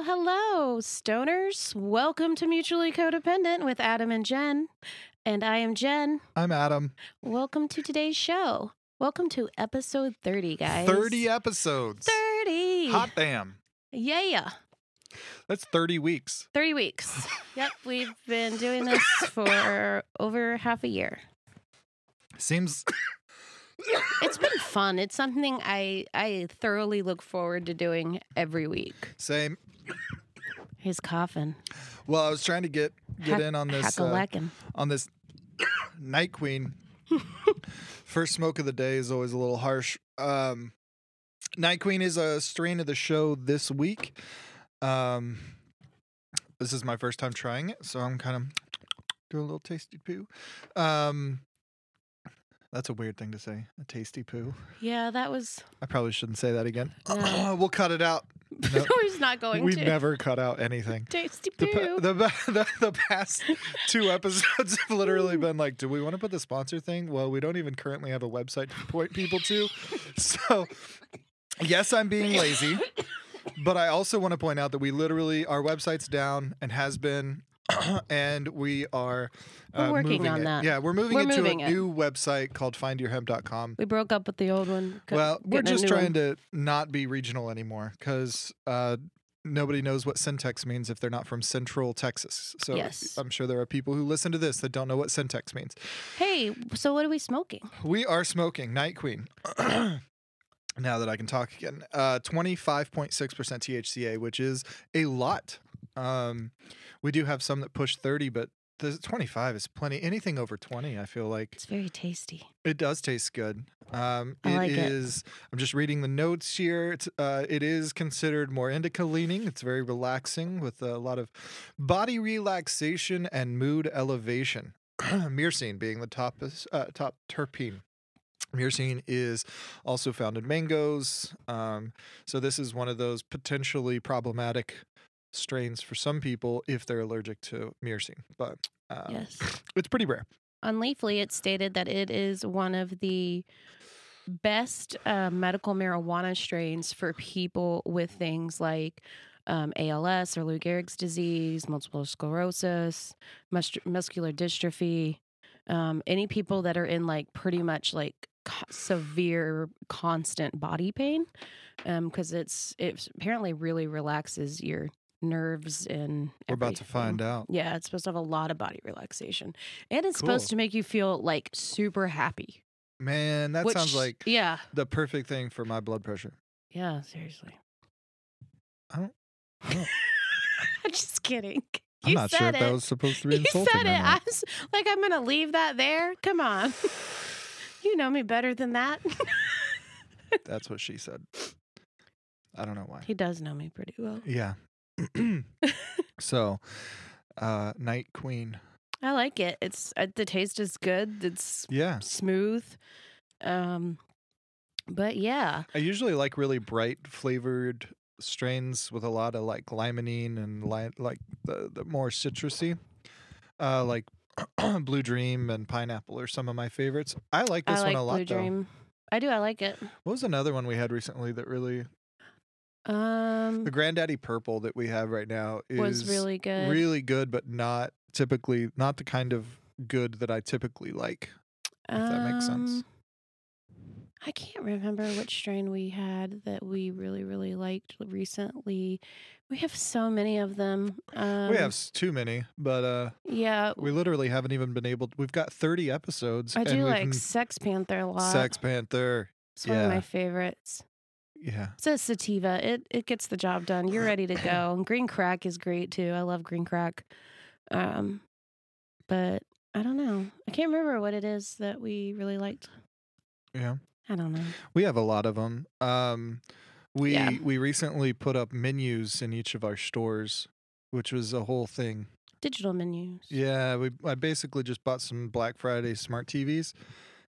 Hello, stoners. Welcome to Mutually Codependent with Adam and Jen. And I am Jen. I'm Adam. Welcome to today's show. Welcome to episode 30, guys. 30 episodes. 30. Hot damn. Yeah. That's 30 weeks. 30 weeks. yep. We've been doing this for over half a year. Seems It's been fun. It's something I I thoroughly look forward to doing every week. same. He's coughing. Well, I was trying to get get Hack- in on this uh, hack-a-lackin'. on this Night Queen. First smoke of the day is always a little harsh. Um, Night Queen is a strain of the show this week. Um, this is my first time trying it, so I'm kind of doing a little tasty poo. Um, that's a weird thing to say, a tasty poo. Yeah, that was. I probably shouldn't say that again. No. we'll cut it out. No, He's not going We've to. never cut out anything. Tasty The, poo. the, the, the past two episodes have literally been like, do we want to put the sponsor thing? Well, we don't even currently have a website to point people to. So, yes, I'm being lazy, but I also want to point out that we literally, our website's down and has been. and we are We're uh, working on it. that. Yeah, we're moving We're into moving a it. new website called findyourhemp.com. we broke up with the old one. Well, we're just trying one. to not be regional anymore because uh, nobody knows what syntax means if they're not from Central Texas. So Yes. I'm sure there are people who listen to this that don't know what syntax means. Hey, so what are we smoking? We are smoking Night Queen. now that I can talk again, uh, 25.6% THCA, which is a lot. Um, we do have some that push 30, but the 25 is plenty. Anything over 20, I feel like It's very tasty. it does taste good. Um, I it like it. is- I'm just reading the notes here. It's, uh, it is considered more indica leaning. It's very relaxing with a lot of body relaxation and mood elevation. Myrcene being the top uh, top terpene. Myrcene is also found in mangoes. Um, so this is one of those potentially problematic strains for some people if they're allergic to myrcene. But um, Yes. it's pretty rare. On Leafly, it stated that it is one of the best uh, medical marijuana strains for people with things like um, ALS or Lou Gehrig's disease, multiple sclerosis, mus- muscular dystrophy, um, any people that are in like pretty much like co- severe constant body pain, because it's it apparently really relaxes your nerves and We're about to find out. Yeah, it's supposed to have a lot of body relaxation. And it's supposed to make you feel like super happy. Man, that sounds like Yeah. the perfect thing for my blood pressure. Yeah, seriously. I don't- I don't- I'm just kidding. I'm You not sure said if that was supposed to be You insulting said it. I was like, I'm going to leave that there. Come on. you know me better than that. That's what she said. I don't know why. he does know me pretty well. Yeah. so, uh, Night Queen. I like it. It's uh, the taste is good. It's Yeah. smooth. Um, but yeah, I usually like really bright flavored strains with a lot of like limonene and li- like the, the more citrusy. Uh, like Blue Dream and Pineapple are some of my favorites. I like this I like one a lot Blue though. Dream. I do. I like it. What was another one we had recently that really Um, the Granddaddy Purple that we have right now is was really good. really good, but not typically not the kind of good that I typically like. if that makes sense. Um, I can't remember which strain we had that we really, really liked recently. We have so many of them. Um, we have too many, but uh, yeah. we literally haven't even been able. To, we've got thirty episodes. I do like Sex Panther a lot. Sex Panther. It's one of yeah. my favorites. Yeah, It's a sativa. It it gets the job done. You're ready to go. And green crack is great too. I love green crack. Um, but I don't know. I can't remember what it is that we really liked. yeah. I don't know. We have a lot of them. Um, we Yeah. we recently put up menus in each of our stores, which was a whole thing. Digital menus. Yeah, we I basically just bought some Black Friday smart TVs,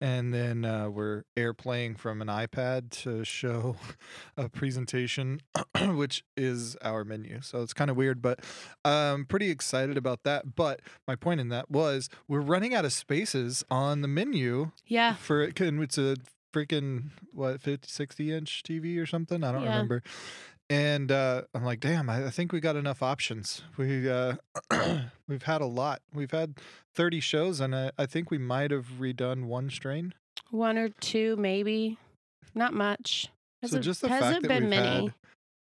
and then uh, we're airplaying from an iPad to show a presentation, which is our menu. So it's kind of weird, but I'm pretty excited about that. But my point in that was we're running out of spaces on the menu Yeah. for it. and It's a freaking what 50 60 inch tv or something i don't Yeah. remember and uh i'm like damn I, I think we got enough options we uh we've had a lot we've had 30 shows and i, I think we might have redone one strain One or two, maybe. Not much. so Hasn't- just the fact that been we've many. had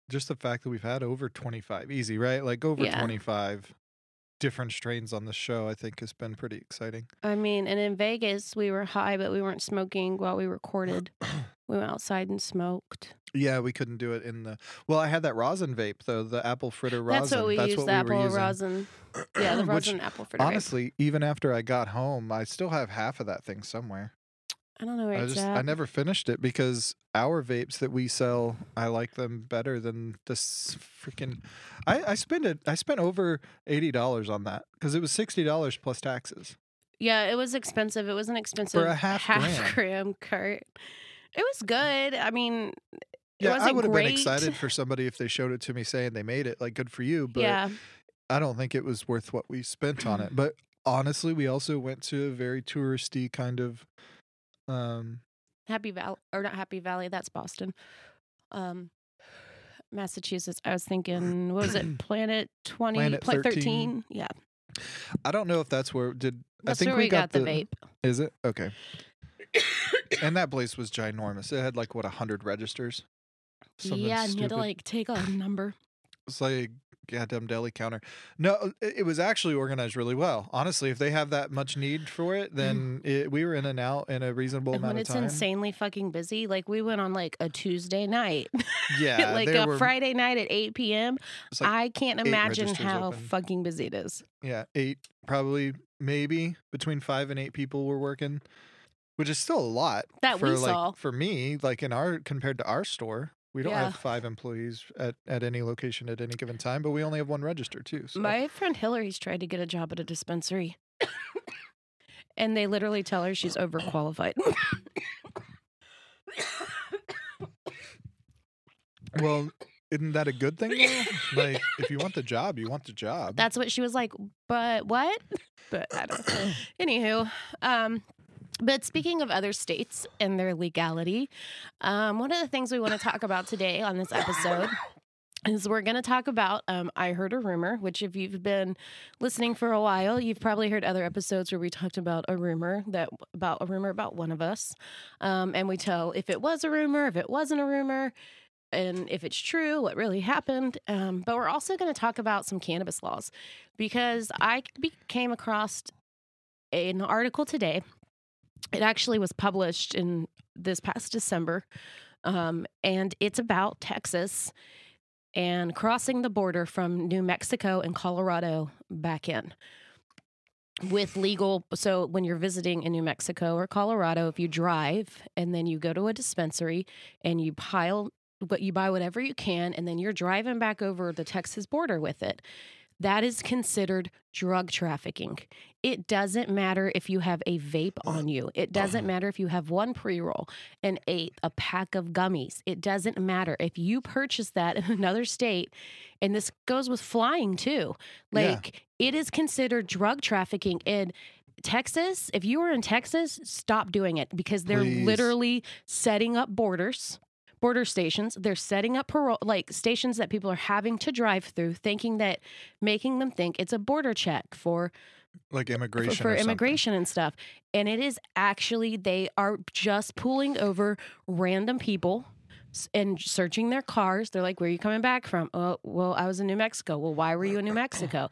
just the fact that we've had over 25 easy right like over Yeah. 25 different strains on the show i think has been pretty exciting I mean, and in Vegas, we were high, but we weren't smoking while we recorded. we went outside and smoked. Yeah, we couldn't do it in the. Well, I had that rosin vape though, the apple fritter rosin. That's what we used, the we apple rosin. Yeah, the Which, rosin apple fritter. vape. Honestly, even after I got home, I still have half of that thing somewhere. I don't know where I it's just at. I never finished it because our vapes that we sell, I like them better than this freaking. I I spent it. I spent over eighty dollars on that because it was sixty dollars plus taxes. Yeah, it was expensive. It was an expensive For a half gram. gram cart. It was good. I mean, Yeah, I would have been excited for somebody if they showed it to me saying they made it. Like, good for you. But yeah, I don't think it was worth what we spent on it. But honestly, we also went to a very touristy kind of um Happy Valley or not Happy Valley. That's Boston. Um, Massachusetts. I was thinking, what was it? Planet Twenty, Planet Planet 13. Thirteen. Yeah, I don't know if that's where did that's I think where we, got, the vape. Is it? Okay. and that place was ginormous. It had like what a hundred registers. Something yeah, and you had to like take a number. It's like a goddamn deli counter. No, uh, it, it was actually organized really well. Honestly, if they have that much need for it, then it, we were in and out in a reasonable And amount when of time. When it's insanely fucking busy, like we went on like a Tuesday night, Yeah, like a were Friday night at eight p.m. like I can't imagine how open. fucking busy it is. yeah eight probably maybe between five and eight people were working, which is still a lot. That for we like saw. for me like in our compared to our store. We don't Yeah. have five employees at, at any location at any given time, but we only have one register too. So. My friend Hillary's tried to get a job at a dispensary. and they literally tell her she's overqualified. well, isn't that a good thing though? like if you want the job, you want the job. That's what she was like, but what? But I don't know. Anywho, um, but speaking of other states and their legality, um, one of the things we want to talk about today on this episode is we're going to talk about um, I Heard a Rumor, which, if you've been listening for a while, you've probably heard other episodes where we talked about a rumor that about a rumor about one of us. Um, and we tell if it was a rumor, if it wasn't a rumor, and if it's true, what really happened. Um, but we're also going to talk about some cannabis laws because I came across an article today. It actually was published in this past December, um, and it's about Texas and crossing the border from New Mexico and Colorado back in with legal. So, when you're visiting in New Mexico or Colorado, if you drive and then you go to a dispensary and you pile what you buy whatever you can, and then you're driving back over the Texas border with it, that is considered drug trafficking. It doesn't matter if you have a vape on you. It doesn't matter if you have one pre roll, an eighth, a pack of gummies. It doesn't matter if you purchase that in another state. And this goes with flying too. Yeah. Like it is considered drug trafficking. in Texas, if you are in Texas, stop doing it because they're Please. literally setting up borders border stations. They're setting up parole, like stations that people are having to drive through, thinking that making them think it's a border check for like immigration for or something. immigration and stuff. And it is actually they are just pulling over random people and searching their cars. They're like, "Where are you coming back from?" Oh, well, I was in New Mexico. Well, why were you in New Mexico?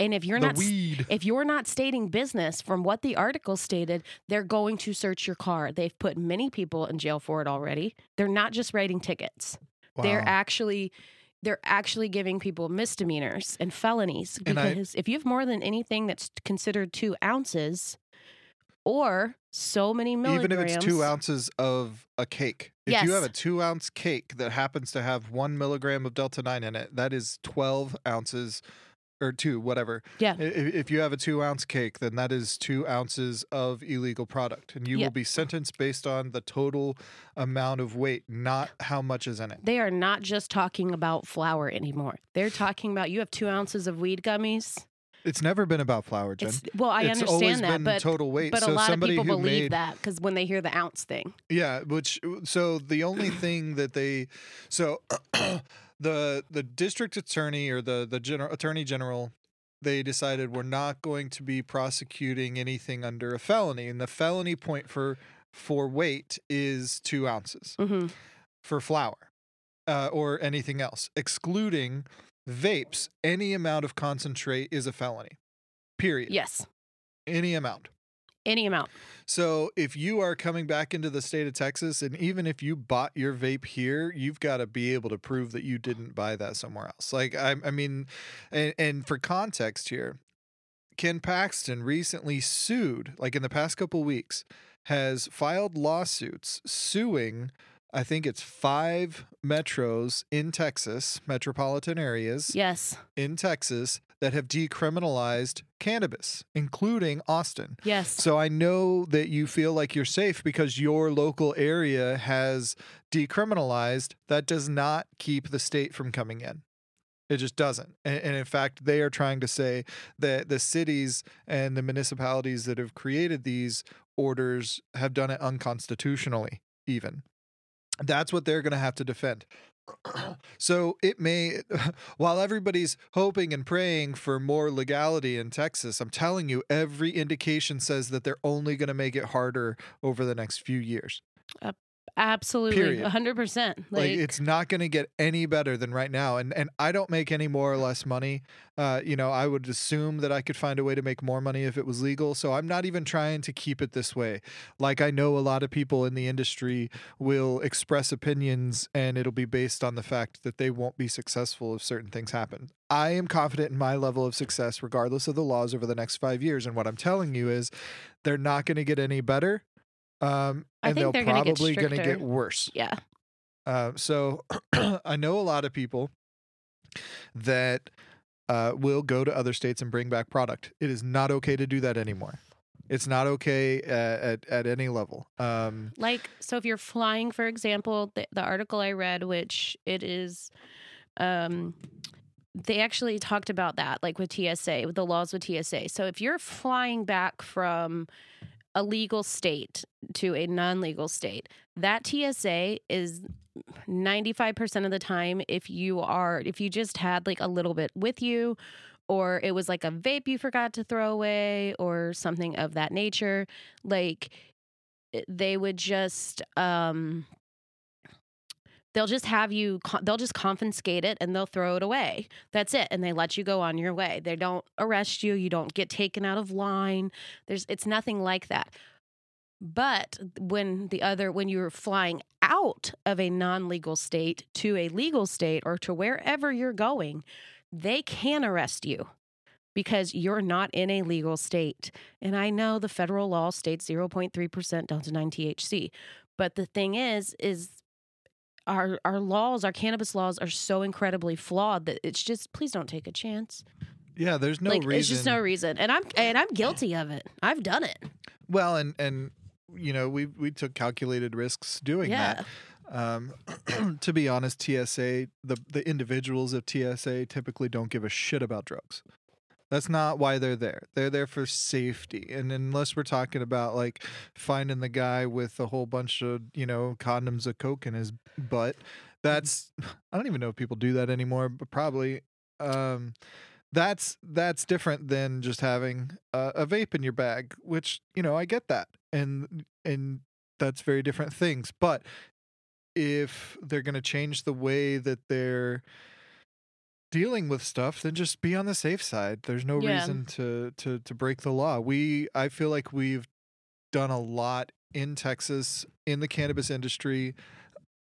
And if you're the not weed. if you're not stating business from what the article stated, they're going to search your car. They've put many people in jail for it already. They're not just writing tickets. They're actually they're actually giving people misdemeanors and felonies And I- because if you have more than anything that's considered two ounces or so many milligrams, Even if it's two ounces of a cake. If you have a two ounce cake that happens to have one milligram of Delta 9 in it, that is 12 ounces or two, whatever. Yeah. I- i- If you have a two ounce cake, then that is two ounces of illegal product. And you Yeah. will be sentenced based on the total amount of weight, not how much is in it. They are not just talking about flour anymore. They're talking about you have two ounces of weed gummies. It's never been about flour, Jen. It's, well, I it's understand that, been but total weight. but a so lot of people believe made, that because when they hear the ounce thing, Yeah, which so the only thing that they so the the district attorney or the the general attorney general they decided we're not going to be prosecuting anything under a felony, and the felony point for for weight is two ounces hmm for flour uh, or anything else, excluding vapes. Any amount of concentrate is a felony. Period. yes, Any amount. Any amount. So if you are coming back into the state of Texas, and even if you bought your vape here, you've got to be able to prove that you didn't buy that somewhere else. Like I, I mean, and, and for context here, Ken Paxton recently sued, like in the past couple weeks, has filed lawsuits suing. I think it's five metros in Texas, metropolitan areas Yes, in Texas that have decriminalized cannabis, including Austin. yes, So I know that you feel like you're safe because your local area has decriminalized. That does not keep the state from coming in. It just doesn't. And, and in fact, they are trying to say that the cities and the municipalities that have created these orders have done it unconstitutionally, even. That's what they're going to have to defend. So it may, while everybody's hoping and praying for more legality in Texas, I'm telling you, every indication says that they're only going to make it harder over the next few years. Absolutely, Period. hundred percent. Like, Like, it's not going to get any better than right now. And and I don't make any more or less money. Uh, you know, I would assume that I could find a way to make more money if it was legal. So I'm not even trying to keep it this way. Like I know a lot of people in the industry will express opinions and it'll be based on the fact that they won't be successful if certain things happen. I am confident in my level of success regardless of the laws over the next 5 years and what I'm telling you is they're not going to get any better. Um, and they're they're probably going to get worse. yeah, Uh, so I know a lot of people that uh, will go to other states and bring back product. It is not okay to do that anymore. It's not okay at, at, at any level. Um, like so. If you're flying, for example, the, the article I read, which it is, um, they actually talked about that, like with TSA, with the laws with TSA. So if you're flying back from a legal state to a non-legal state, that TSA is 95% of the time if you are if you just had like a little bit with you or it was like a vape you forgot to throw away or something of that nature, like they would just um they'll just have you they'll just confiscate it and they'll throw it away. That's it and they let you go on your way. They don't arrest you you don't get taken out of line. There's it's nothing like that. But when the other when you're flying out of a non-legal state to a legal state or to wherever you're going they can arrest you because you're not in a legal state. And i know the federal law states 0.3% delta 9 thc but the thing is is our our laws our cannabis laws are so incredibly flawed that it's just please don't take a chance yeah, there's no like reason. it's just no reason and i'm and i'm guilty of it i've done it well, and and you know we we took calculated risks doing yeah that. Um, to be honest, TSA the the individuals of TSA typically don't give a shit about drugs. That's not why they're there. They're there for safety. And unless we're talking about like finding the guy with a whole bunch of, you know, condoms of coke in his butt, that's I don't even know if people do that anymore, but probably um that's that's different than just having a, a vape in your bag, which, you know, I get that. And and that's very different things. But if they're going to change the way that they're dealing with stuff, then just be on the safe side. There's no Yeah. reason to to to break the law. We I feel like we've done a lot in Texas in the cannabis industry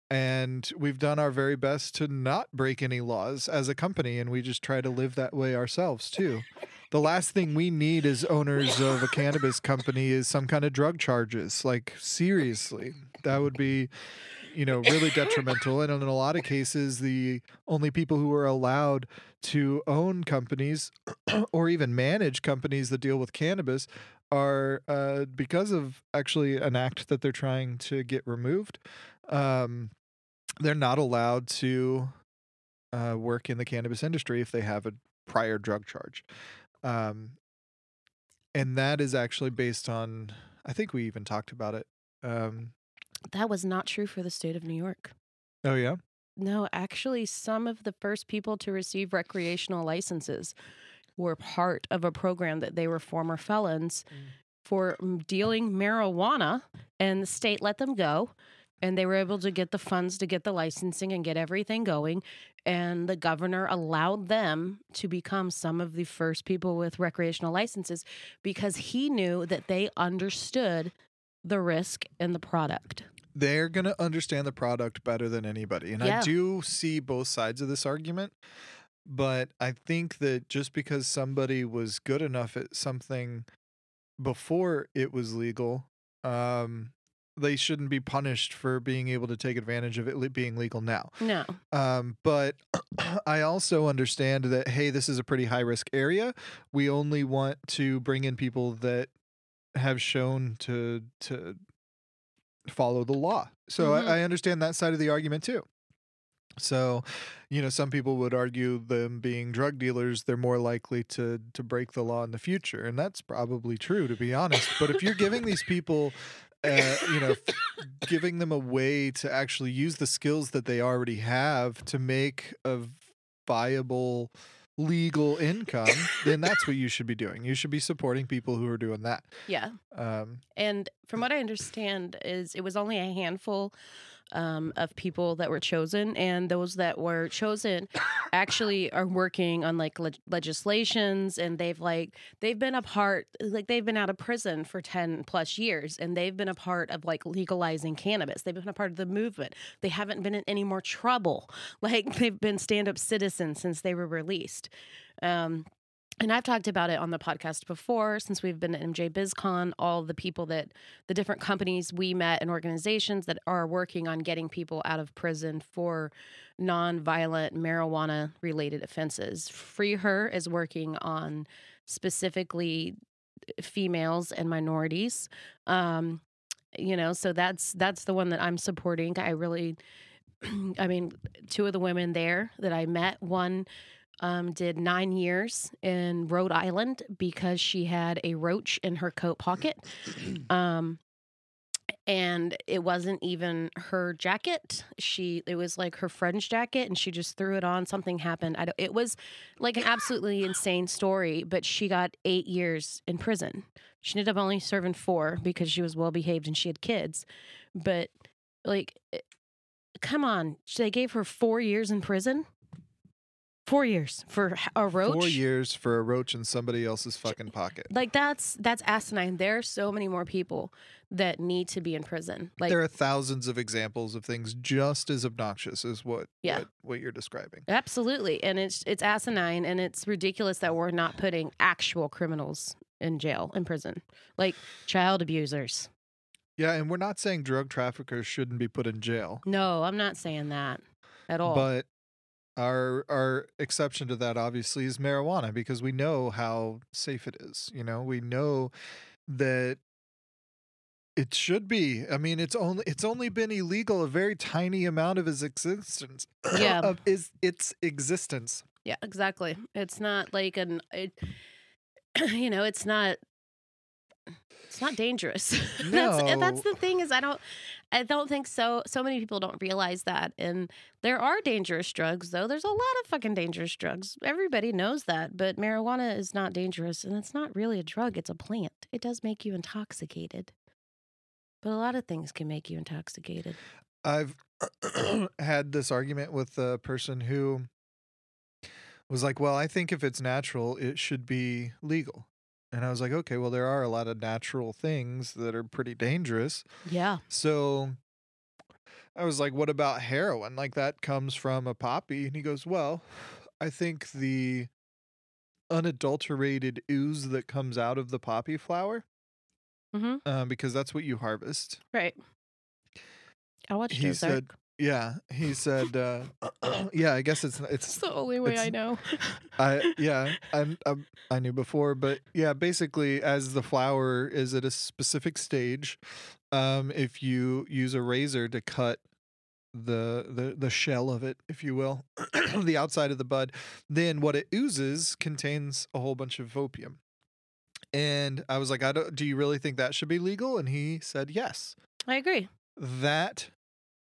and we've done our very best to not break any laws as a company and we just try to live that way ourselves too. The last thing we need as owners of a cannabis company is some kind of drug charges. Like seriously, that would be you know really detrimental and in a lot of cases the only people who are allowed to own companies or even manage companies that deal with cannabis are uh, because of actually an act that they're trying to get removed um, they're not allowed to uh, work in the cannabis industry if they have a prior drug charge Um, and that is actually based on, I think we even talked about it. Um, That was not true for the state of New York. oh, yeah. No, actually, some of the first people to receive recreational licenses were part of a program that they were former felons Mm. for mm, dealing marijuana, and the state let them go. And they were able to get the funds to get the licensing and get everything going. And the governor allowed them to become some of the first people with recreational licenses because he knew that they understood the risk in the product. They're going to understand the product better than anybody. And I do see both sides of this argument. But I think that just because somebody was good enough at something before it was legal, um, they shouldn't be punished for being able to take advantage of it being legal now. No. Um, but I also understand that hey, this is a pretty high risk area. We only want to bring in people that have shown to to follow the law. So Mhm. I, I understand that side of the argument too. So, you know, some people would argue them being drug dealers, they're more likely to to break the law in the future, and that's probably true, to be honest. But if you're giving these people, uh, you know, giving them a way to actually use the skills that they already have to make a viable legal income, then that's what you should be doing. You should be supporting people who are doing that. Yeah. Um, And from what I understand, is it was only a handful um, of people that were chosen, and those that were chosen actually are working on like leg- legislations, and they've like they've been a part, like they've been out of prison for ten plus years, and they've been a part of like legalizing cannabis. They've been a part of the movement. They haven't been in any more trouble. Like they've been stand up citizens since they were released. Um, and I've talked about it on the podcast before since we've been at MJ BizCon, all the people that the different companies we met and organizations that are working on getting people out of prison for non-violent marijuana related offenses. Free Her is working on specifically females and minorities. Um, you know, so that's that's the one that I'm supporting. I really I mean, two of the women there that I met, one um, did nine years in Rhode Island because she had a roach in her coat pocket. Um, and it wasn't even her jacket. She it was like her friend's jacket, and she just threw it on. Something happened. I don't, it was like an absolutely insane story. But she got eight years in prison. She ended up only serving four because she was well behaved and she had kids. But like, eh, come on, they gave her four years in prison. Four years for a roach. Four years for a roach in somebody else's fucking pocket. Like that's that's asinine. There are so many more people that need to be in prison. Like there are thousands of examples of things just as obnoxious as what Yeah. what, what you're describing. absolutely, and it's it's asinine and it's ridiculous that we're not putting actual criminals in jail in prison, like child abusers. Yeah, and we're not saying drug traffickers shouldn't be put in jail, No, I'm not saying that at all. but our our exception to that obviously is marijuana because we know how safe it is. You know, we know that it should be. I mean, it's only it's only been illegal a very tiny amount of its existence. Yeah. of is its existence. Yeah, exactly. It's not like an it, you know, it's not it's not dangerous. that's that's the thing is I don't I don't think so so many people don't realize that. And there are dangerous drugs though. There's a lot of fucking dangerous drugs. Everybody knows that, but marijuana is not dangerous and it's not really a drug, it's a plant. It does make you intoxicated. But a lot of things can make you intoxicated. I've had this argument with a person who was like, "Well, I think if it's natural, it should be legal." And I was like, "Okay, well, there are a lot of natural things that are pretty dangerous." Yeah. So I was like, "What about heroin? Like that comes from a poppy?" And he goes, "Well, I think the unadulterated ooze that comes out of the poppy flower, Mhm. um, because that's what you harvest." Right. I watched He Ozark. said, Yeah, he said, uh, "Yeah, I guess it's it's it's the only way I know. I yeah I, I I knew before, but yeah, basically as the flower is at a specific stage, um, if you use a razor to cut the the the shell of it, if you will, the outside of the bud, then what it oozes contains a whole bunch of opium. And I was like, I don't, do you really think that should be legal? And he said yes. I agree. That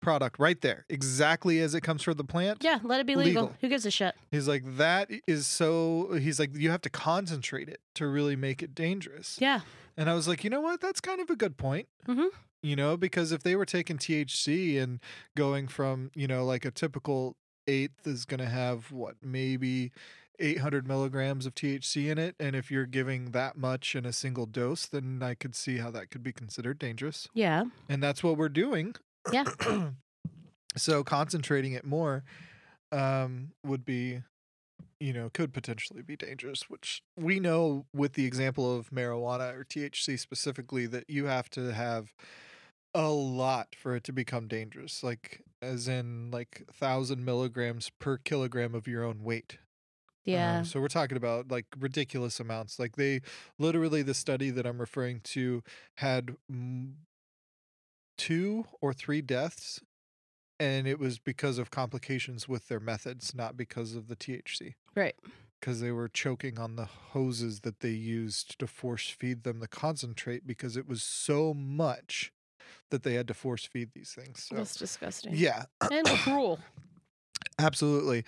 product right there, exactly as it comes from the plant. Yeah, let it be legal. Legal. Who gives a shit? He's like, that is so. He's like, you have to concentrate it to really make it dangerous. Yeah. And I was like, you know what? That's kind of a good point. Mhm. You know, because if they were taking THC and going from, you know, like a typical eighth is going to have what, maybe 800 milligrams of THC in it. And if you're giving that much in a single dose, then I could see how that could be considered dangerous. Yeah. And that's what we're doing. Yeah. so concentrating it more um, would be, you know, could potentially be dangerous, which we know with the example of marijuana or THC specifically that you have to have a lot for it to become dangerous, like as in like thousand milligrams per kilogram of your own weight. Um, Yeah. so we're talking about like ridiculous amounts. Like they literally the study that I'm referring to had mm, two or three deaths and it was because of complications with their methods, not because of the THC. right. Because they were choking on the hoses that they used to force feed them the concentrate because it was so much that they had to force feed these things. So That's disgusting. yeah, And cruel. absolutely.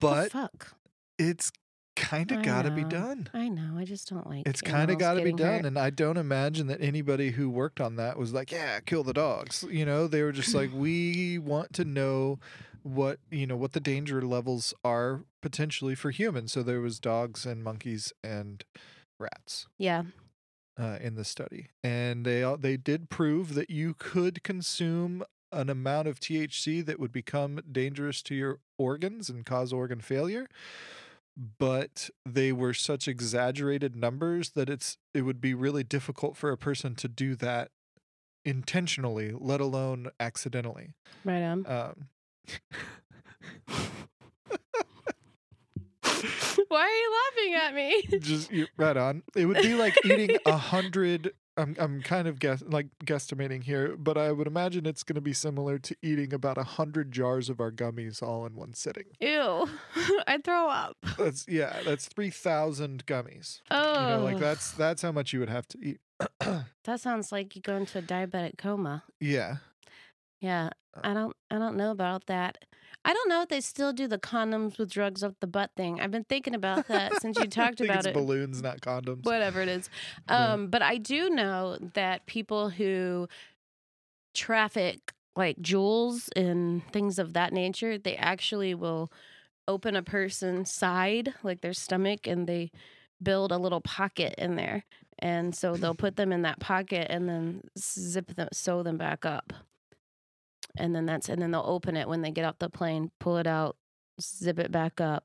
But fuck. it's kind of got to be done. I know. I just don't like It's kind of got to be done. hurt. And I don't imagine that anybody who worked on that was like, yeah, kill the dogs. You know, they were just like, we want to know what, you know, what the danger levels are potentially for humans. So there was dogs and monkeys and rats Yeah. uh, in the study. And they, they did prove that you could consume an amount of THC that would become dangerous to your organs and cause organ failure but they were such exaggerated numbers that it's it would be really difficult for a person to do that intentionally let alone accidentally Right on. um Why are you laughing at me? just right on it would be like eating a hundred I'm, I'm kind of guess like guesstimating here but i would imagine it's going to be similar to eating about a hundred jars of our gummies all in one sitting Ew. I'd throw up. that's yeah that's 3000 gummies Oh. you know like that's that's how much you would have to eat That sounds like you go into a diabetic coma. yeah Yeah. Uh I don't I don't know about that. I don't know if they still do the condoms with drugs up the butt thing. I've been thinking about that since you talked about it's it. balloons, not condoms. whatever it is. Yeah. Um, but I do know that people who traffic like jewels and things of that nature, they actually will open a person's side, like their stomach, and they build a little pocket in there. And so they'll put them in that pocket and then zip them, sew them back up. And then that's, and then they'll open it when they get off the plane, pull it out, zip it back up,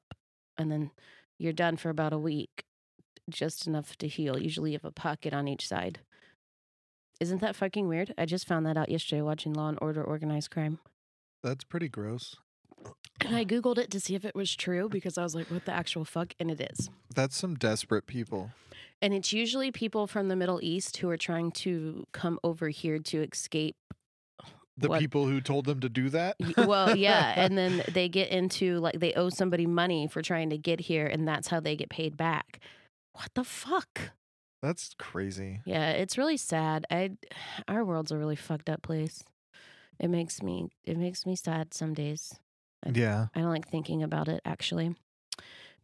and then you're done for about a week just enough to heal. Usually you have a pocket on each side. Isn't that fucking weird? I just found that out yesterday watching Law and Order Organized Crime. That's pretty gross. And I Googled it to see if it was true because I was like, what the actual fuck? And it is. That's some desperate people. And it's usually people from the Middle East who are trying to come over here to escape. The What- people who told them to do that. Well, yeah. And then they get into like they owe somebody money for trying to get here, and that's how they get paid back. What the fuck? That's crazy. Yeah, it's really sad. I our world's a really fucked up place. It makes me it makes me sad some days. I- Yeah. I don't like thinking about it actually.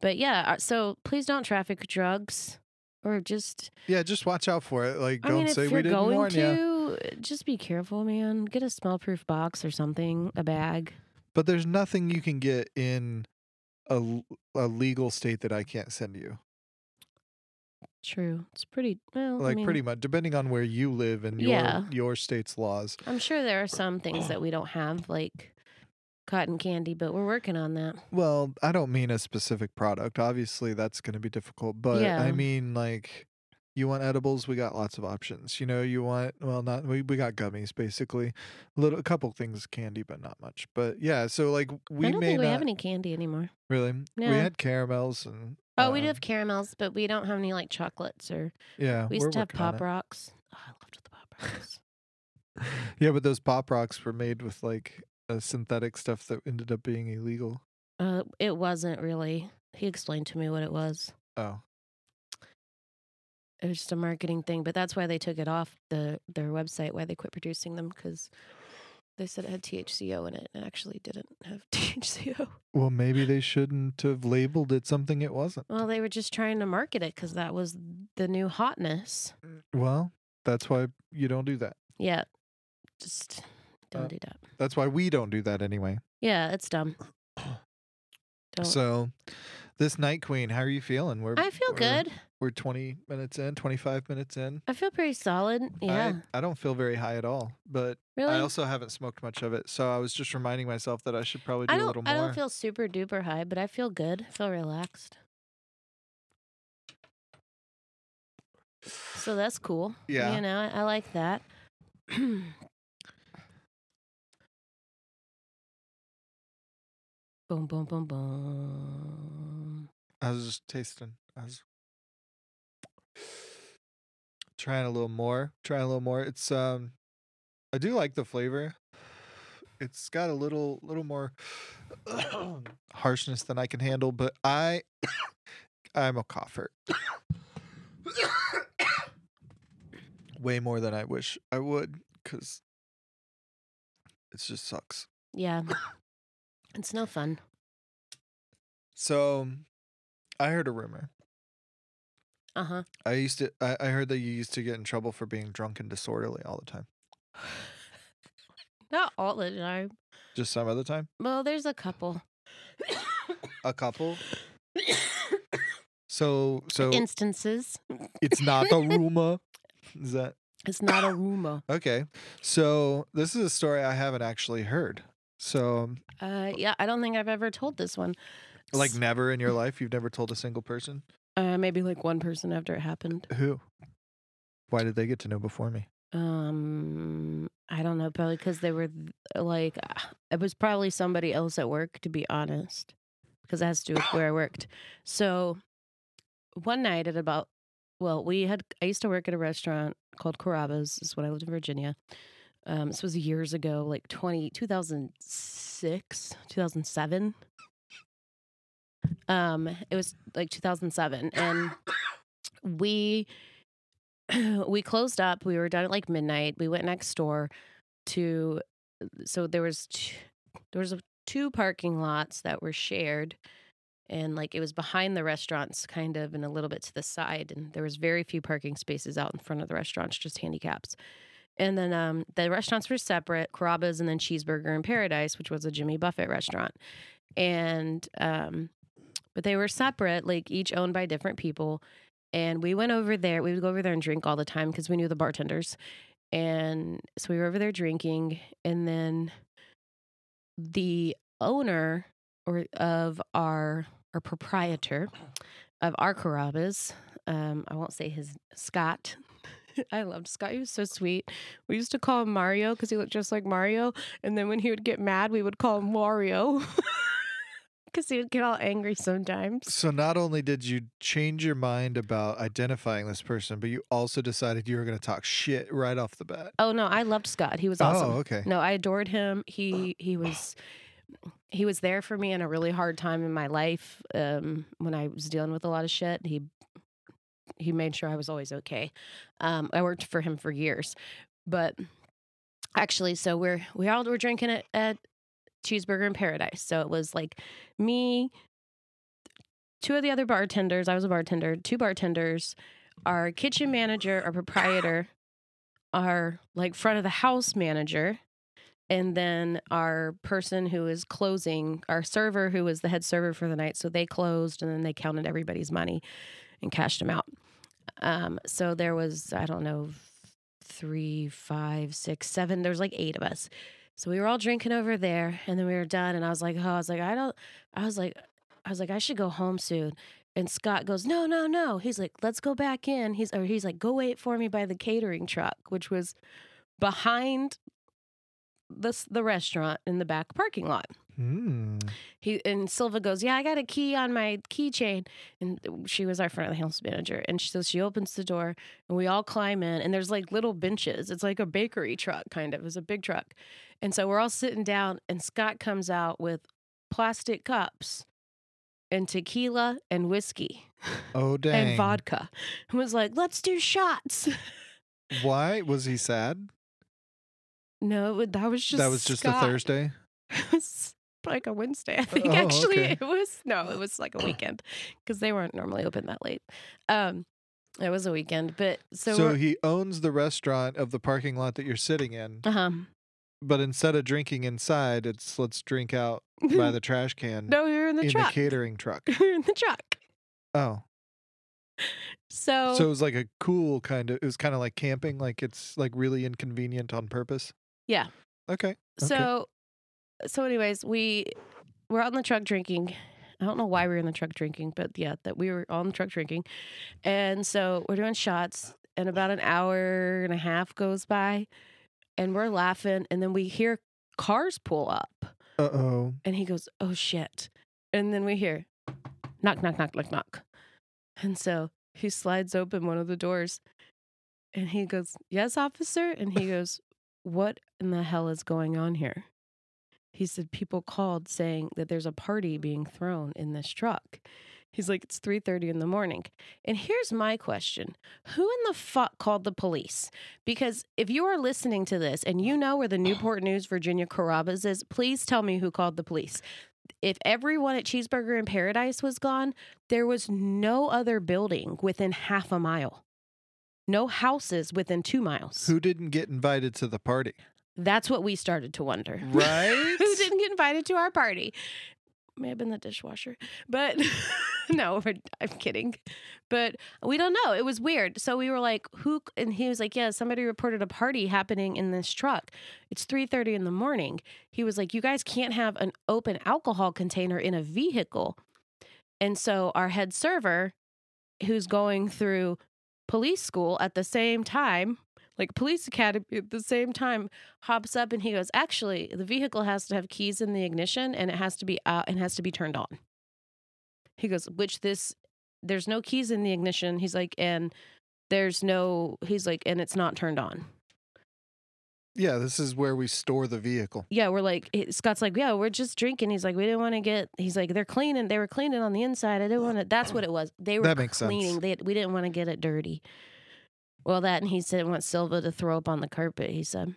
But yeah, uh, so please don't traffic drugs or just Yeah, just watch out for it. Like I don't mean say we didn't warn you. Just be careful, man. Get a smell-proof box or something, a bag. But there's nothing you can get in a, a legal state that I can't send you. True. It's pretty well, I Like mean, pretty much depending on where you live and your Yeah. your state's laws. I'm sure there are some things that we don't have like cotton candy, but we're working on that. Well, I don't mean a specific product. Obviously, that's going to be difficult, but Yeah. I mean like you want edibles, we got lots of options. You know, you want well, not we, we got gummies basically. A little a couple things candy, but not much. But yeah, so like we I don't think we not have any candy anymore. really. We had caramels and Oh, we do um, have caramels, but we don't have any like chocolates or yeah. we used to have pop rocks. Oh, I loved the pop rocks. Yeah, but those pop rocks were made with like uh, synthetic stuff that ended up being illegal. Uh, it wasn't really. He explained to me what it was. Oh, It was just a marketing thing, but that's why they took it off the their website. Why they quit producing them because they said it had THCO in it, and it actually didn't have THCO. well, maybe they shouldn't have labeled it something it wasn't. Well, they were just trying to market it because that was the new hotness. Well, that's why you don't do that. Yeah, just don't Uh, do that. That's why we don't do that anyway. Yeah, it's dumb. Don't. So, this Night Queen, how are you feeling? We're I feel good. We're 20 minutes in, 25 minutes in. I feel pretty solid. Yeah, I, I don't feel very high at all, but really. I also haven't smoked much of it. So I was just reminding myself that I should probably do I a don't. little more. I don't feel super duper high, but I feel good. I feel relaxed. So that's cool. Yeah. You know, I, I like that. boom, boom, boom, boom. I was just tasting. I was trying a little more. Trying a little more. It's um I do like the flavor. It's got a little little more harshness than I can handle, but I I'm a cougher. Way more than I wish I would cuz it just sucks. Yeah. It's no fun. So I heard a rumor. Uh huh. I used to. I, I heard that you used to get in trouble for being drunk and disorderly all the time. Not all the time. Just some other time. Well, there's a couple A couple. So so instances. it's not a rumor. Is that It's not a rumor. okay? So this is a story I haven't actually heard. So Uh, yeah, I don't think I've ever told this one. like never in your life, you've never told a single person uh, maybe like one person after it happened. who. Why did they get to know before me? Um, I don't know, probably because they were th- like, ah, it was probably somebody else at work, to be honest, because it has to do with where I worked. So one night at about, well, we had, I used to work at a restaurant called Carrabba's, is when I lived in Virginia. Um, this was years ago, like 20, 2006, 2007. Um, it was like 2007. And we, we closed up. We were done at like midnight. We went next door to so there was t- there was two parking lots that were shared and like it was behind the restaurants kind of and a little bit to the side and there was very few parking spaces out in front of the restaurants just handicaps and then um, the restaurants were separate Carrabba's and then cheeseburger in paradise which was a jimmy buffett restaurant and um, but they were separate like each owned by different people and we went over there. We would go over there and drink all the time because we knew the bartenders. And so we were over there drinking. And then the owner or of our our proprietor of our Carrabba's, um, I won't say his Scott. I loved Scott. He was so sweet. We used to call him Mario because he looked just like Mario. And then when he would get mad, we would call him Wario. Because he would get all angry sometimes. So not only did you change your mind about identifying this person, but you also decided you were going to talk shit right off the bat. Oh no, I loved Scott. He was awesome. Oh, okay. No, I adored him. He he was he was there for me in a really hard time in my life um, when I was dealing with a lot of shit. He he made sure I was always okay. Um, I worked for him for years, but actually, so we're we all were drinking it at Cheeseburger in Paradise. So it was like me, two of the other bartenders. I was a bartender. Two bartenders, our kitchen manager, our proprietor, our like front of the house manager and then our person who is closing our server who was the head server for the night so they closed and then they counted everybody's money and cashed them out um, so there was i don't know three five six seven there was like eight of us so we were all drinking over there and then we were done and i was like oh i was like i don't i was like i was like i should go home soon and Scott goes, no, no, no. He's like, let's go back in. He's or he's like, go wait for me by the catering truck, which was behind the the restaurant in the back parking lot. Hmm. he and Silva goes, "Yeah, I got a key on my keychain." And she was our front of the house manager, and she, so she opens the door, and we all climb in, and there's like little benches. It's like a bakery truck, kind of. It's a big truck, and so we're all sitting down, and Scott comes out with plastic cups and tequila and whiskey Oh dang. and vodka, and was like, "Let's do shots." Why was he sad? no, that was just that was just Scott. a Thursday. It was like a Wednesday, I think. Oh, actually, okay. it was no, it was like a weekend because they weren't normally open that late. Um, it was a weekend, but so, So, he owns the restaurant of the parking lot that you're sitting in, uh-huh. but instead of drinking inside, it's let's drink out by the trash can no, you're in the truck. in truck. the catering truck. were in the truck. Oh, So, so it was like a cool kind of. It was kind of like camping, like it's like really inconvenient on purpose. yeah. Okay. okay. So, so anyways, we were out in the truck drinking. I don't know why we were in the truck drinking, but yeah, that we were on the truck drinking, and so we're doing shots. And about an hour and a half goes by, and we're laughing, and then we hear cars pull up. Uh oh. And he goes, Oh shit. And then we hear knock, knock, knock, knock, knock. And so he slides open one of the doors and he goes, Yes, officer. And he goes, What in the hell is going on here? He said, People called saying that there's a party mm. being thrown in this truck. He's like, It's 3:30 in the morning. And here's my question. Who in the fuck called the police? Because if you are listening to this and you know where the Newport News Virginia Carrabba's is, please tell me who called the police. If everyone at Cheeseburger in Paradise was gone, there was no other building within half a mile. No houses within two miles. Who didn't get invited to the party? That's what we started to wonder. Right? who didn't get invited to our party? May have been the dishwasher, but no, I'm kidding. But we don't know. It was weird. So we were like, "Who?" And he was like, "Yeah, somebody reported a party happening in this truck. It's 3:30 in the morning." He was like, "You guys can't have an open alcohol container in a vehicle." And so our head server, who's going through police school at the same time, like police academy at the same time, hops up and he goes, "Actually, the vehicle has to have keys in the ignition and it has to be out and has to be turned on." He goes, "Which this there's no keys in the ignition." He's like, "And there's no he's like, and it's not turned on." Yeah, this is where we store the vehicle. Yeah, we're like eh, Scott's like, "Yeah, we're just drinking." He's like, "We didn't want to get." He's like, "They're cleaning. They were cleaning on the inside. I didn't want to." That's what it was. They were That makes sense. cleaning. They we didn't want to get it dirty. Well, that and he said want Silva to throw up on the carpet. He said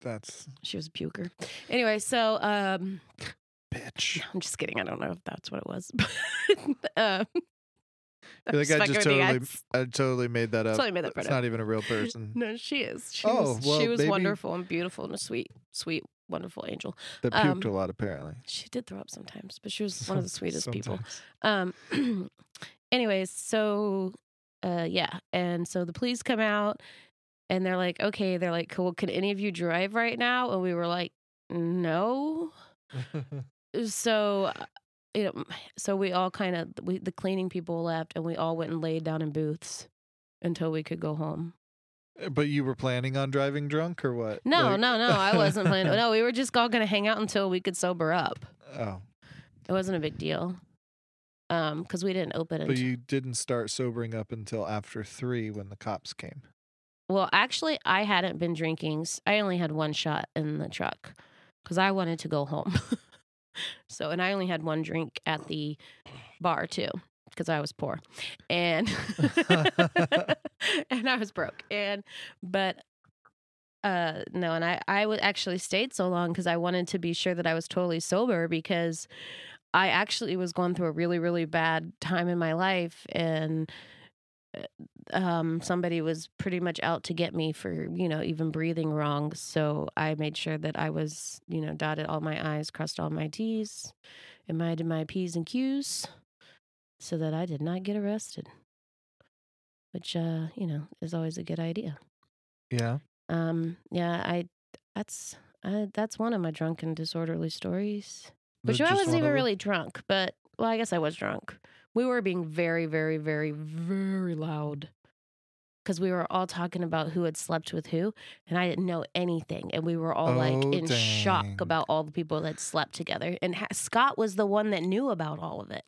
That's she was a puker. Anyway, so um, bitch. I'm just kidding. I don't know if that's what it was. Um, I feel like I just totally. I totally made that up. Totally made that It's up. not even a real person No, she is. She Oh, was, well, she was wonderful and beautiful and a sweet, sweet, wonderful angel. that puked um, a lot. Apparently, She did throw up sometimes, but she was one of the sweetest people. Um, anyways, so uh, yeah, and so the police come out, and they're like, okay, they're like, cool. Can any of you drive right now? And we were like, no. So, uh, you know, so we all kind of we the cleaning people left, and we all went and laid down in booths until we could go home. but you were planning on driving drunk or what? No, Like- no, no, I wasn't planning. No, we were just all gonna hang out until we could sober up. Oh, It wasn't a big deal. Um, because we didn't open it. but until you didn't start sobering up until after three when the cops came. Well, actually, I hadn't been drinking. I only had one shot in the truck because I wanted to go home. so, and I only had one drink at the bar too because I was poor, and and I was broke. And but uh no, and I I would actually stayed so long because I wanted to be sure that I was totally sober because I actually was going through a really really bad time in my life and um, somebody was pretty much out to get me for you know even breathing wrong. So I made sure that I was you know dotted all my I's, crossed all my T's, and my did my P's and Q's, so that I did not get arrested. Which uh, you know is always a good idea. Yeah. Um, yeah, I that's I, that's one of my drunken disorderly stories. Which That's I wasn't even really drunk, but well, I guess I was drunk. We were being very, very, very, very loud. because we were all talking about who had slept with who, and I didn't know anything, and we were all like Oh, in shock about all the people that slept together. And ha- Scott was the one that knew about all of it.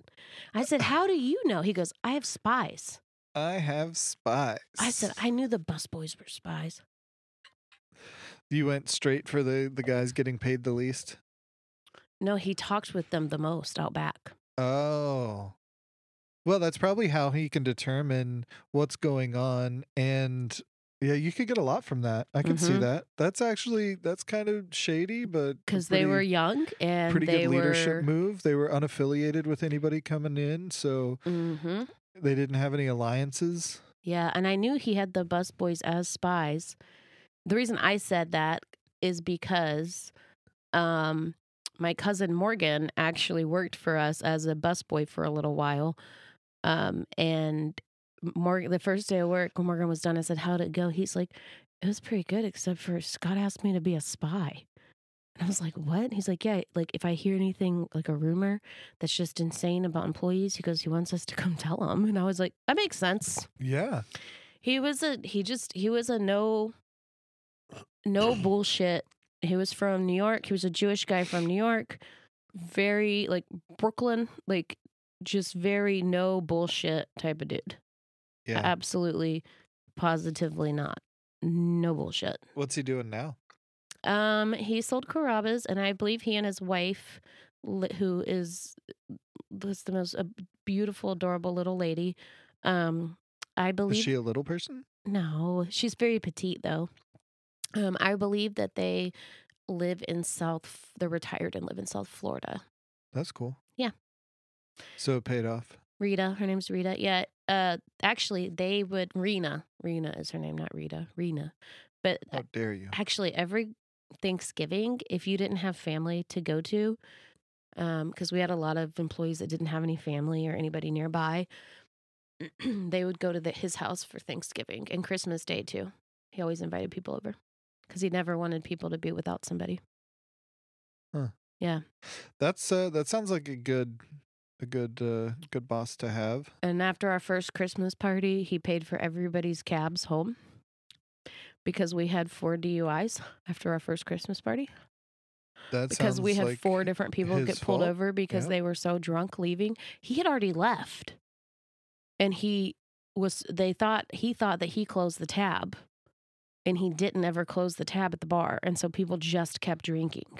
I said, "How do you know?" He goes, "I have spies." I have spies. I said, "I knew the busboys were spies." You went straight for the the guys getting paid the least. No, he talked with them the most out back. Oh. Well, that's probably how he can determine what's going on and yeah, you could get a lot from that. I can see Mhm. that. That's actually that's kind of shady, but because they were young and pretty good leadership were. move. They were unaffiliated with anybody coming in, so hmm they didn't have any alliances. Yeah, and I knew he had the busboys as spies. The reason I said that is because um my cousin Morgan actually worked for us as a busboy for a little while. Um and Morgan the first day of work when Morgan was done, I said, How'd it go? He's like, It was pretty good, except for Scott asked me to be a spy. And I was like, What? He's like, Yeah, like if I hear anything like a rumor that's just insane about employees, he goes, He wants us to come tell him. And I was like, That makes sense. Yeah. He was a he just he was a no no bullshit. He was from New York. He was a Jewish guy from New York. Very like Brooklyn, like just very no bullshit type of dude. Yeah. Absolutely positively not. No bullshit. What's he doing now? Um he sold Carrabba's and I believe he and his wife who is was the most uh, beautiful adorable little lady. Um I believe Is she a little person? no, she's very petite though. Um, I believe that they live in South. They're retired and live in South Florida. That's cool. Yeah. So it paid off. Rita, her name's Rita. Yeah. Uh, actually, they would Rena. Rena is her name, not Rita. Rena. But How dare you? actually, every Thanksgiving, if you didn't have family to go to, because we had a lot of employees that didn't have any family or anybody nearby, they would go to the, his house for Thanksgiving and Christmas Day too. He always invited people over because he never wanted people to be without somebody. Yeah, that's uh that sounds like a good a good uh good boss to have. And after our first Christmas party, he paid for everybody's cabs home because we had four DUIs after our first Christmas party. That because we had like four different people get pulled fault. over because Yep. they were so drunk leaving. He had already left. And he was they thought he thought that he closed the tab. And he didn't ever close the tab at the bar. And so people just kept drinking.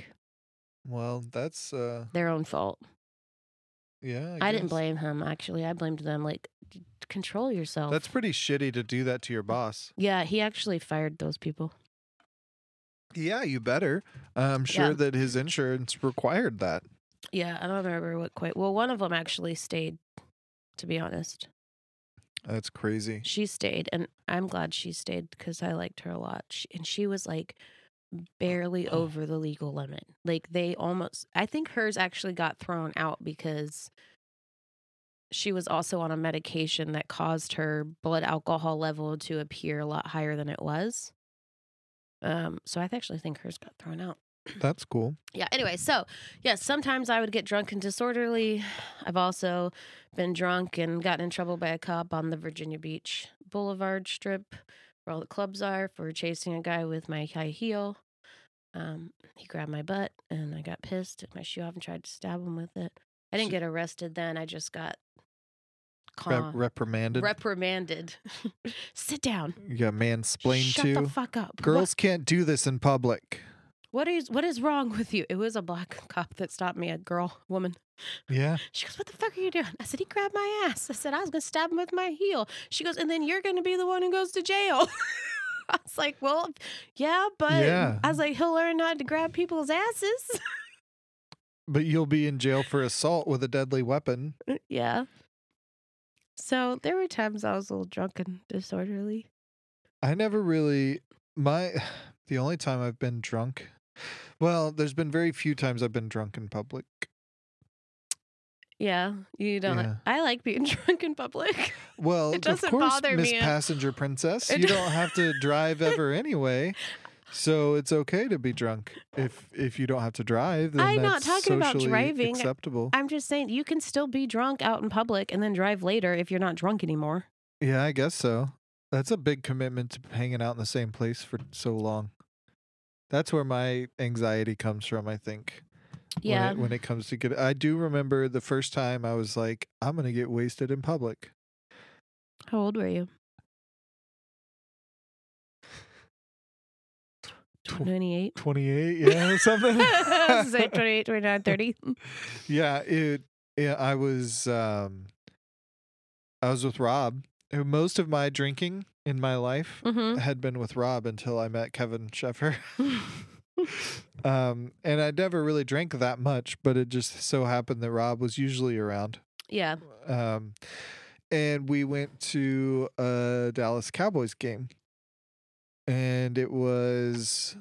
Well, that's uh Their own fault. yeah. I, didn't blame him actually. I blamed them like control yourself. That's pretty shitty to do that to your boss. yeah, he actually fired those people. Yeah, you better. I'm sure Yeah. that his insurance required that. Yeah, I don't remember what quite. Well, one of them actually stayed to be honest. That's crazy. She stayed, and I'm glad she stayed because I liked her a lot. She, and she was like barely over the legal limit. Like they almost, I think hers actually got thrown out because she was also on a medication that caused her blood alcohol level to appear a lot higher than it was. Um, so I actually think hers got thrown out. That's cool. Yeah. Anyway, so yes, sometimes I would get drunk and disorderly. I've also been drunk and gotten in trouble by a cop on the Virginia Beach Boulevard strip where all the clubs are for chasing a guy with my high heel. Um, he grabbed my butt and I got pissed, took my shoe off and tried to stab him with it. I didn't get arrested then. I just got Re- reprimanded. reprimanded. Sit down. you got mansplained Shut to. the fuck up. What- Girls can't do this in public. What is what is wrong with you? It was a black cop that stopped me, a girl, woman. Yeah. She goes, What the fuck are you doing? I said, He grabbed my ass. I said, I was going to stab him with my heel. She goes, And then you're going to be the one who goes to jail. I was like, Well, yeah, but Yeah. I was like, He'll learn not to grab people's asses. But you'll be in jail for assault with a deadly weapon. Uh, yeah. So there were times I was a little drunk and disorderly. I never really my the only time I've been drunk. Well, there's been very few times I've been drunk in public. Yeah. You don't. Yeah. I like being drunk in public. Well, It of doesn't course, bother Miss me. Passenger Princess, It you do- don't have to drive ever anyway. So it's okay to be drunk if if you don't have to drive. Then I'm not talking about driving. Acceptable. I'm just saying you can still be drunk out in public and then drive later if you're not drunk anymore. yeah, I guess so. That's a big commitment to hanging out in the same place for so long. That's where my anxiety comes from, I think. when Yeah. it- When it, comes to get I do remember the first time I was like, I'm gonna get wasted in public. How old were you? Tw- 28. 28, yeah, something. Say 28, 29, 30. yeah, it yeah, I was um I was with Rob. Uh, Most of my drinking in my life Mm-hmm. had been with Rob until I met Kevin Sheffer. um, and I never really drank that much, but it just so happened that Rob was usually around. yeah. Um, and we went to a Dallas Cowboys game, and it was.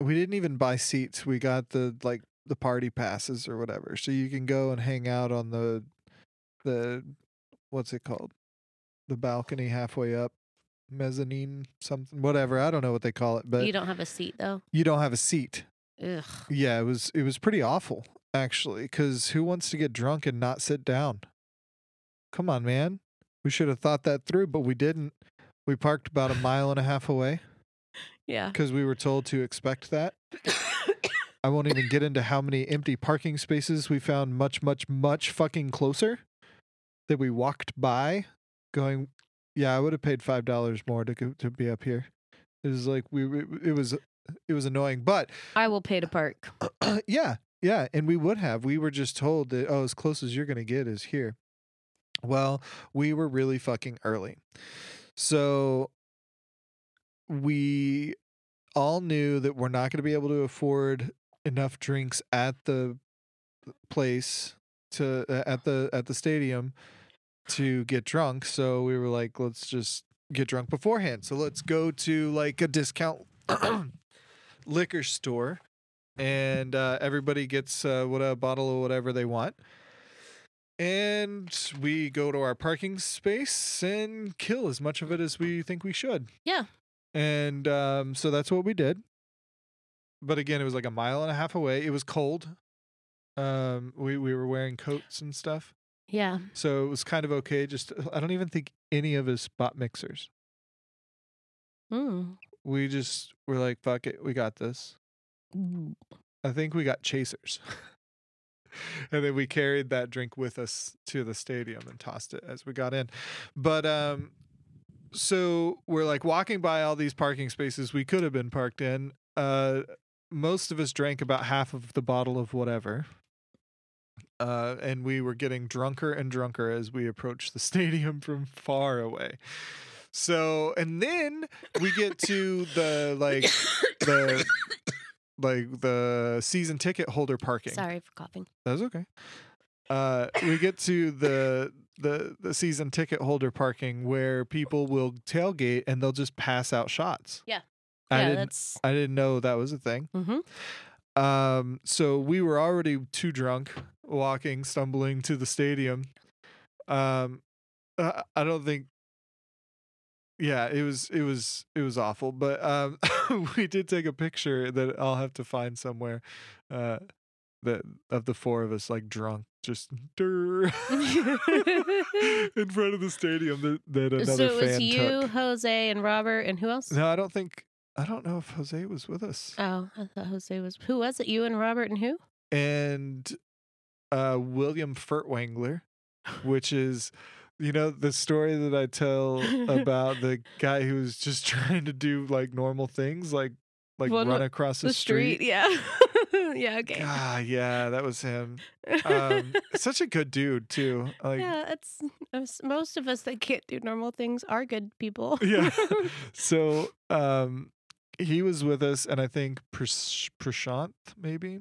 We didn't even buy seats. We got the like the party passes or whatever, so you can go and hang out on the, the, what's it called, the balcony halfway up, mezzanine something, whatever. I don't know what they call it, but you don't have a seat though. you don't have a seat. Ugh. Yeah, it was it was pretty awful actually cuz who wants to get drunk and not sit down? Come on, man. We should have thought that through, but we didn't. We parked about a mile and a half away Yeah. cuz we were told to expect that. I won't even get into how many empty parking spaces we found much much much fucking closer that we walked by going, yeah, I would have paid $5 more to go, to be up here. It was like we it was it was annoying, but I will pay to park. yeah, yeah, and we would have. We were just told that oh, as close as you're gonna get is here. Well, we were really fucking early, so we all knew that we're not gonna be able to afford enough drinks at the place to uh, at the at the stadium to get drunk. So we were like, let's just get drunk beforehand. So let's go to like a discount liquor store and uh, everybody gets uh, what a bottle of whatever they want. And we go to our parking space and kill as much of it as we think we should. Yeah. And um, so that's what we did. But again, it was like a mile and a half away. It was cold. Um, we we were wearing coats and stuff, Yeah. so it was kind of okay. Just I don't even think any of us bought mixers. Mm. We just were like, fuck it, we got this. I think we got chasers. and then we carried that drink with us to the stadium and tossed it as we got in. But um so we're like walking by all these parking spaces we could have been parked in. Uh most of us drank about half of the bottle of whatever. Uh, and we were getting drunker and drunker as we approached the stadium from far away. So, and then we get to the like the like the season ticket holder parking. Sorry for coughing. That's okay. Uh, we get to the the the season ticket holder parking where people will tailgate and they'll just pass out shots. Yeah. I yeah, didn't that's. I didn't know that was a thing. Mm-hmm. Um, so we were already too drunk, walking, stumbling to the stadium. Um, I, I don't think. Yeah, it was it was it was awful, but um, we did take a picture that I'll have to find somewhere. Uh, that of the four of us like drunk, just in front of the stadium that that another so it was fan you, took. Jose, and Robert, and who else? No, I don't think I don't know if Jose was with us. Oh, I thought Jose was. Who was it? You and Robert and who? and uh, William Furtwängler, which is, you know, the story that I tell about the guy who was just trying to do like normal things, like like Well, run across the, street. Yeah. yeah. Okay. Ah, yeah, that was him. Um, such a good dude too. Like, yeah, it's most of us that can't do normal things are good people. yeah. so, um, he was with us, and I think Prash- Prashant maybe,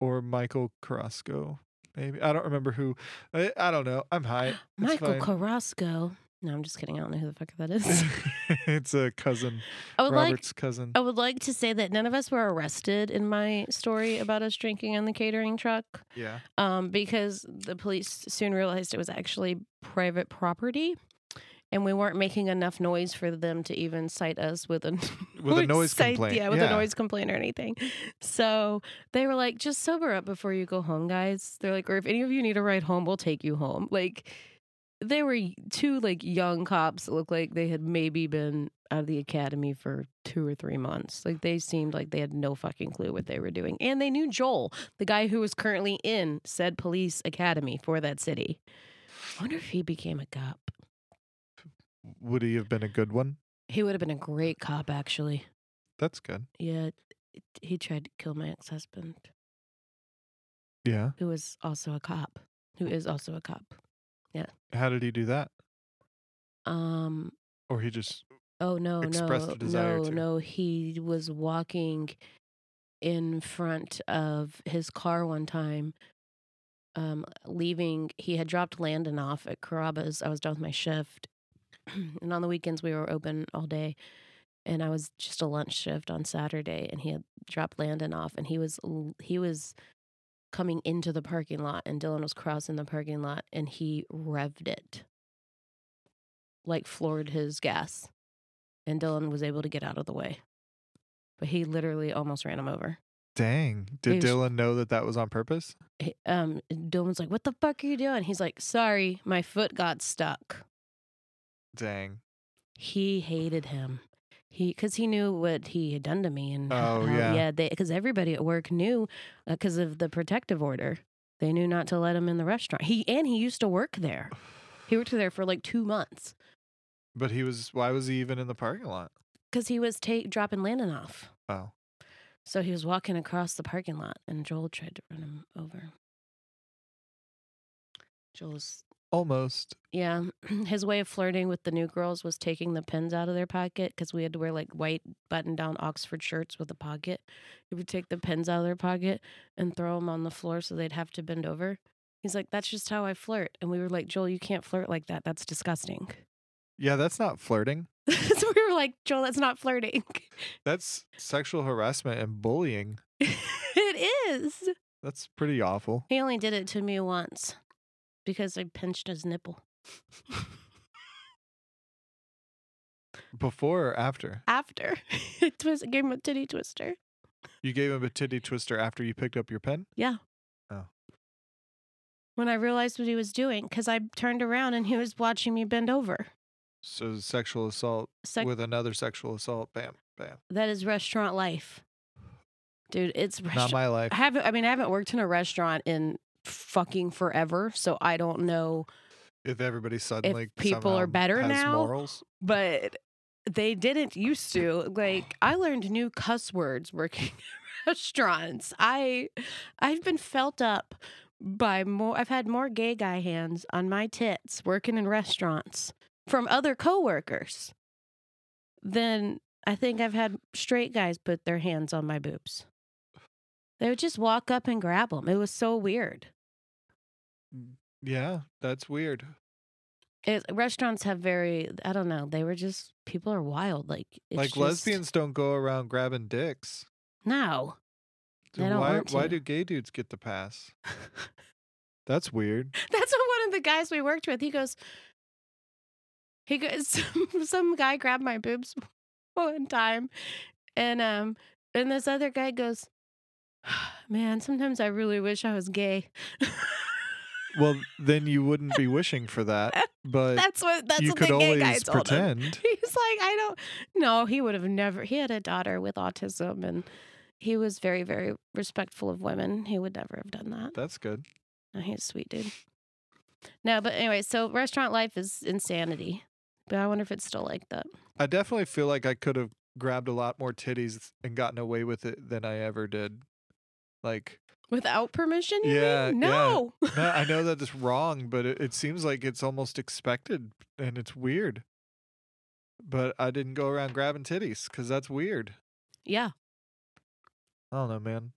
or Michael Carrasco. Maybe I don't remember who. I, I don't know. I'm high. It's Michael fine. Carrasco. No, I'm just kidding. I don't know who the fuck that is. it's a cousin, I would like Robert's cousin. I would like to say that none of us were arrested in my story about us drinking on the catering truck. Yeah. Um, because the police soon realized it was actually private property. And we weren't making enough noise for them to even cite us with a With a noise cite- complaint. Yeah, with Yeah. a noise complaint or anything. So they were like, just sober up before you go home, guys. They're like, or if any of you need a ride home, we'll take you home. Like, they were two like young cops that looked like they had maybe been out of the academy for two or three months. Like they seemed like they had no fucking clue what they were doing. And they knew Joel, the guy who was currently in said police academy for that city. I wonder if he became a cop. Would he have been a good one? He would have been a great cop, actually. That's good. Yeah, he tried to kill my ex husband, Yeah. who was also a cop, who is also a cop. Yeah. How did he do that? Um, Or he just Oh no, expressed no, a desire no, to. no. He was walking in front of his car one time, um, leaving. He had dropped Landon off at Carrabba's. I was done with my shift, and on the weekends we were open all day. And I was just a lunch shift on Saturday, and he had dropped Landon off, and he was he was coming into the parking lot, and Dylan was crossing the parking lot, and he revved it, like floored his gas and Dylan was able to get out of the way. But he literally almost ran him over. dang. Did was- Dylan know that that was on purpose? He- Um, Dylan was like, "What the fuck are you doing?" He's like, "Sorry, my foot got stuck." Dang. He hated him. He because he knew what he had done to me, and Oh, how- yeah. yeah, because everybody at work knew uh, because of the protective order. They knew not to let him in the restaurant. He and he used to work there. He worked there for like two months But he was why was he even in the parking lot? because he was ta- dropping Landon off. Oh. So he was walking across the parking lot, and Joel tried to run him over. Joel's, Almost. yeah, his way of flirting with the new girls was taking the pins out of their pocket because we had to wear like white button down Oxford shirts with a pocket. He would take the pins out of their pocket and throw them on the floor so they'd have to bend over. He's like, that's just how I flirt. And we were like, Joel, you can't flirt like that. That's disgusting. Yeah, that's not flirting. so we were like, Joel, that's not flirting. That's sexual harassment and bullying. it is. That's pretty awful. He only did it to me once because I pinched his nipple. Before or after? After it twist, gave him a titty twister. You gave him a titty twister after you picked up your pen? Yeah. Oh. When I realized what he was doing, because I turned around and he was watching me bend over. So sexual assault Sec- with another sexual assault. Bam, bam. that is restaurant life, dude. It's Not restaurant. my life. I haven't. I mean, I haven't worked in a restaurant in fucking forever, so I don't know. If everybody suddenly people are better now, morals. But they didn't used to. Like I learned new cuss words working in restaurants. I I've been felt up by more I've had more gay guy hands on my tits working in restaurants from other coworkers than I think I've had straight guys put their hands on my boobs. They would just walk up and grab them. It was so weird. Yeah, that's weird. It, restaurants have very I don't know. They were just people are wild. Like it's like just- lesbians don't go around grabbing dicks. No, So They don't why why do gay dudes get the pass? That's weird. That's what one of the guys we worked with. He goes, he goes, some, some guy grabbed my boobs one time, and um, and this other guy goes, man, sometimes I really wish I was gay. Well, then you wouldn't be wishing for that, but that's what that's you what could the gay guy always told him. pretend. He's like, I don't. No, he would have never. He had a daughter with autism, and he was very, very respectful of women. He would never have done that. That's good. No, he's a sweet dude. No, but anyway, so restaurant life is insanity. But I wonder if it's still like that. I definitely feel like I could have grabbed a lot more titties and gotten away with it than I ever did. Like, Without permission? Yeah, mean? yeah. No. no, I know that it's wrong, but it, it seems like it's almost expected and it's weird. But I didn't go around grabbing titties because that's weird. yeah, I don't know, man.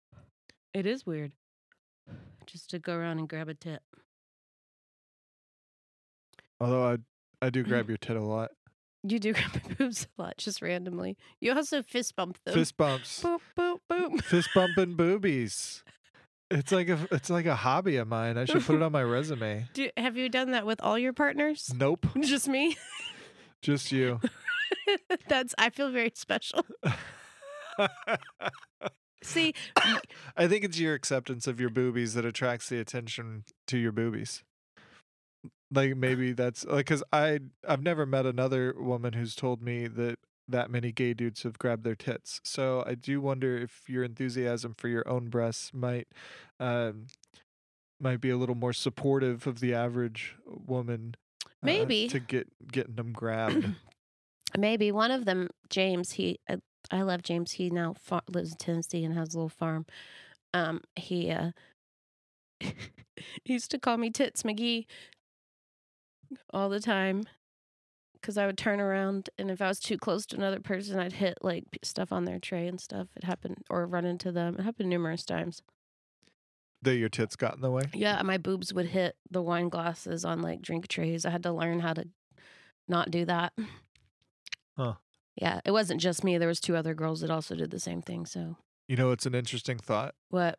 it is weird. Just to go around and grab a tit. Although I I do mm. grab your tit a lot. You do grab my boobs a lot, just randomly. You also fist bump them. Fist bumps. Boop, boop, boop. Fist bumping boobies. It's like a it's like a hobby of mine. I should put it on my resume. Do, have you done that with all your partners? Nope, Just me? just you. That's, I feel very special. See, I think it's your acceptance of your boobies that attracts the attention to your boobies. like maybe that's like because I I've never met another woman who's told me that that many gay dudes have grabbed their tits. So I do wonder if your enthusiasm for your own breasts might um might be a little more supportive of the average woman. uh, Maybe. to get getting them grabbed. Maybe one of them, James. He, I, I love James. He now far, lives in Tennessee and has a little farm. Um, he, uh, he used to call me Tits McGee all the time because I would turn around and if I was too close to another person, I'd hit like stuff on their tray and stuff. It happened or run into them. It happened numerous times. that your tits got in the way. Yeah, my boobs would hit the wine glasses on like drink trays. I had to learn how to not do that. Huh. Yeah, it wasn't just me. There was two other girls that also did the same thing. So You know, it's an interesting thought. what?